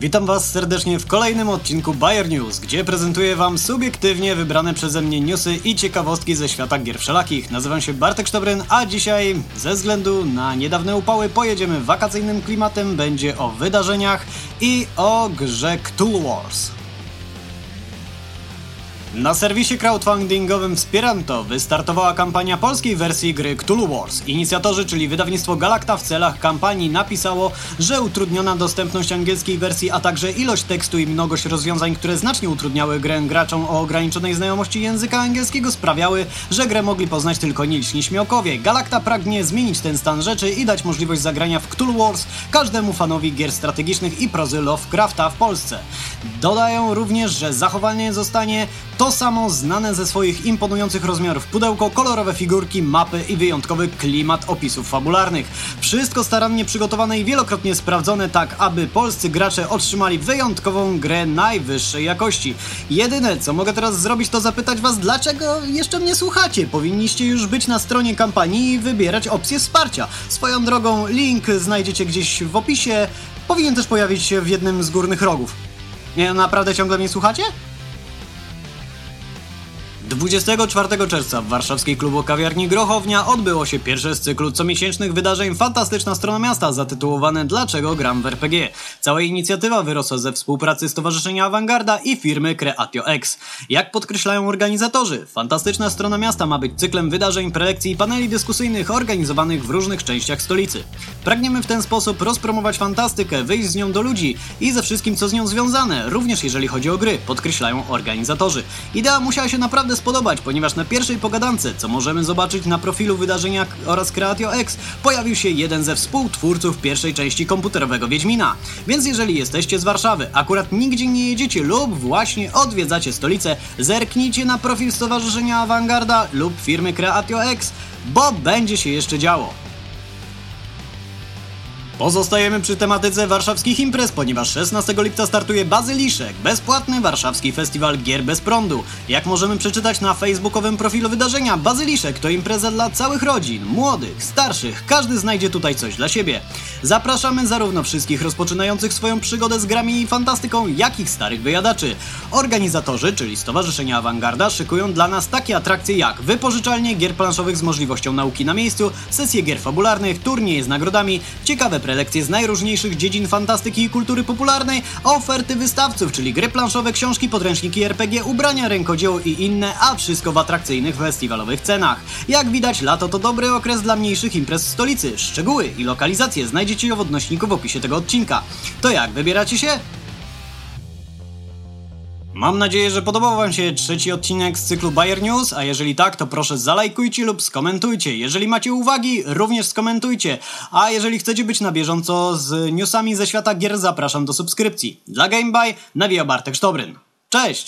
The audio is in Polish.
Witam Was serdecznie w kolejnym odcinku Bayer News, gdzie prezentuję Wam subiektywnie wybrane przeze mnie newsy i ciekawostki ze świata gier wszelakich. Nazywam się Bartek Sztobryn, a dzisiaj ze względu na niedawne upały pojedziemy wakacyjnym klimatem, będzie o wydarzeniach i o grze Cthulhu Wars. Na serwisie crowdfundingowym Wspieranto wystartowała kampania polskiej wersji gry Cthulhu Wars. Inicjatorzy, czyli wydawnictwo Galacta w celach kampanii napisało, że utrudniona dostępność angielskiej wersji, a także ilość tekstu i mnogość rozwiązań, które znacznie utrudniały grę graczom o ograniczonej znajomości języka angielskiego sprawiały, że grę mogli poznać tylko nieliczni śmiałkowie. Galacta pragnie zmienić ten stan rzeczy i dać możliwość zagrania w Cthulhu Wars każdemu fanowi gier strategicznych i prozy Lovecrafta w Polsce. Dodają również, że zachowanie zostanie to samo znane ze swoich imponujących rozmiarów pudełko, kolorowe figurki, mapy i wyjątkowy klimat opisów fabularnych. Wszystko starannie przygotowane i wielokrotnie sprawdzone tak, aby polscy gracze otrzymali wyjątkową grę najwyższej jakości. Jedyne co mogę teraz zrobić to zapytać was, dlaczego jeszcze mnie słuchacie? Powinniście już być na stronie kampanii i wybierać opcję wsparcia. Swoją drogą link znajdziecie gdzieś w opisie, powinien też pojawić się w jednym z górnych rogów. Nie, naprawdę ciągle mnie słuchacie? 24 czerwca w warszawskiej klubu kawiarni Grochownia odbyło się pierwsze z cyklu comiesięcznych wydarzeń Fantastyczna Strona Miasta zatytułowane Dlaczego gram w RPG. Cała inicjatywa wyrosła ze współpracy Stowarzyszenia Awangarda i firmy Creatio X. Jak podkreślają organizatorzy, Fantastyczna Strona Miasta ma być cyklem wydarzeń, prelekcji i paneli dyskusyjnych organizowanych w różnych częściach stolicy. Pragniemy w ten sposób rozpromować fantastykę, wyjść z nią do ludzi i ze wszystkim co z nią związane, również jeżeli chodzi o gry, podkreślają organizatorzy. Idea musiała się naprawdę spodobać, ponieważ na pierwszej pogadance, co możemy zobaczyć na profilu wydarzenia oraz Creatio X, pojawił się jeden ze współtwórców pierwszej części komputerowego Wiedźmina. Więc jeżeli jesteście z Warszawy, akurat nigdzie nie jedziecie lub właśnie odwiedzacie stolicę, zerknijcie na profil Stowarzyszenia Awangarda lub firmy Creatio X, bo będzie się jeszcze działo. Pozostajemy przy tematyce warszawskich imprez, ponieważ 16 lipca startuje Bazyliszek, bezpłatny warszawski festiwal gier bez prądu. Jak możemy przeczytać na facebookowym profilu wydarzenia, Bazyliszek to impreza dla całych rodzin, młodych, starszych, każdy znajdzie tutaj coś dla siebie. Zapraszamy zarówno wszystkich rozpoczynających swoją przygodę z grami i fantastyką, jak i starych wyjadaczy. Organizatorzy, czyli Stowarzyszenia Awangarda, szykują dla nas takie atrakcje jak wypożyczalnie gier planszowych z możliwością nauki na miejscu, sesje gier fabularnych, turnieje z nagrodami, ciekawe prelekcje z najróżniejszych dziedzin fantastyki i kultury popularnej, oferty wystawców, czyli gry planszowe, książki, podręczniki RPG, ubrania, rękodzieło i inne, a wszystko w atrakcyjnych festiwalowych cenach. Jak widać, lato to dobry okres dla mniejszych imprez w stolicy. Szczegóły i lokalizacje znajdziecie w odnośniku w opisie tego odcinka. To jak, wybieracie się? Mam nadzieję, że podobał Wam się trzeci odcinek z cyklu Bayer News, a jeżeli tak, to proszę zalajkujcie lub skomentujcie. Jeżeli macie uwagi, również skomentujcie. A jeżeli chcecie być na bieżąco z newsami ze świata gier, zapraszam do subskrypcji. Dla GameBuy nawija Bartek Sztobryn. Cześć!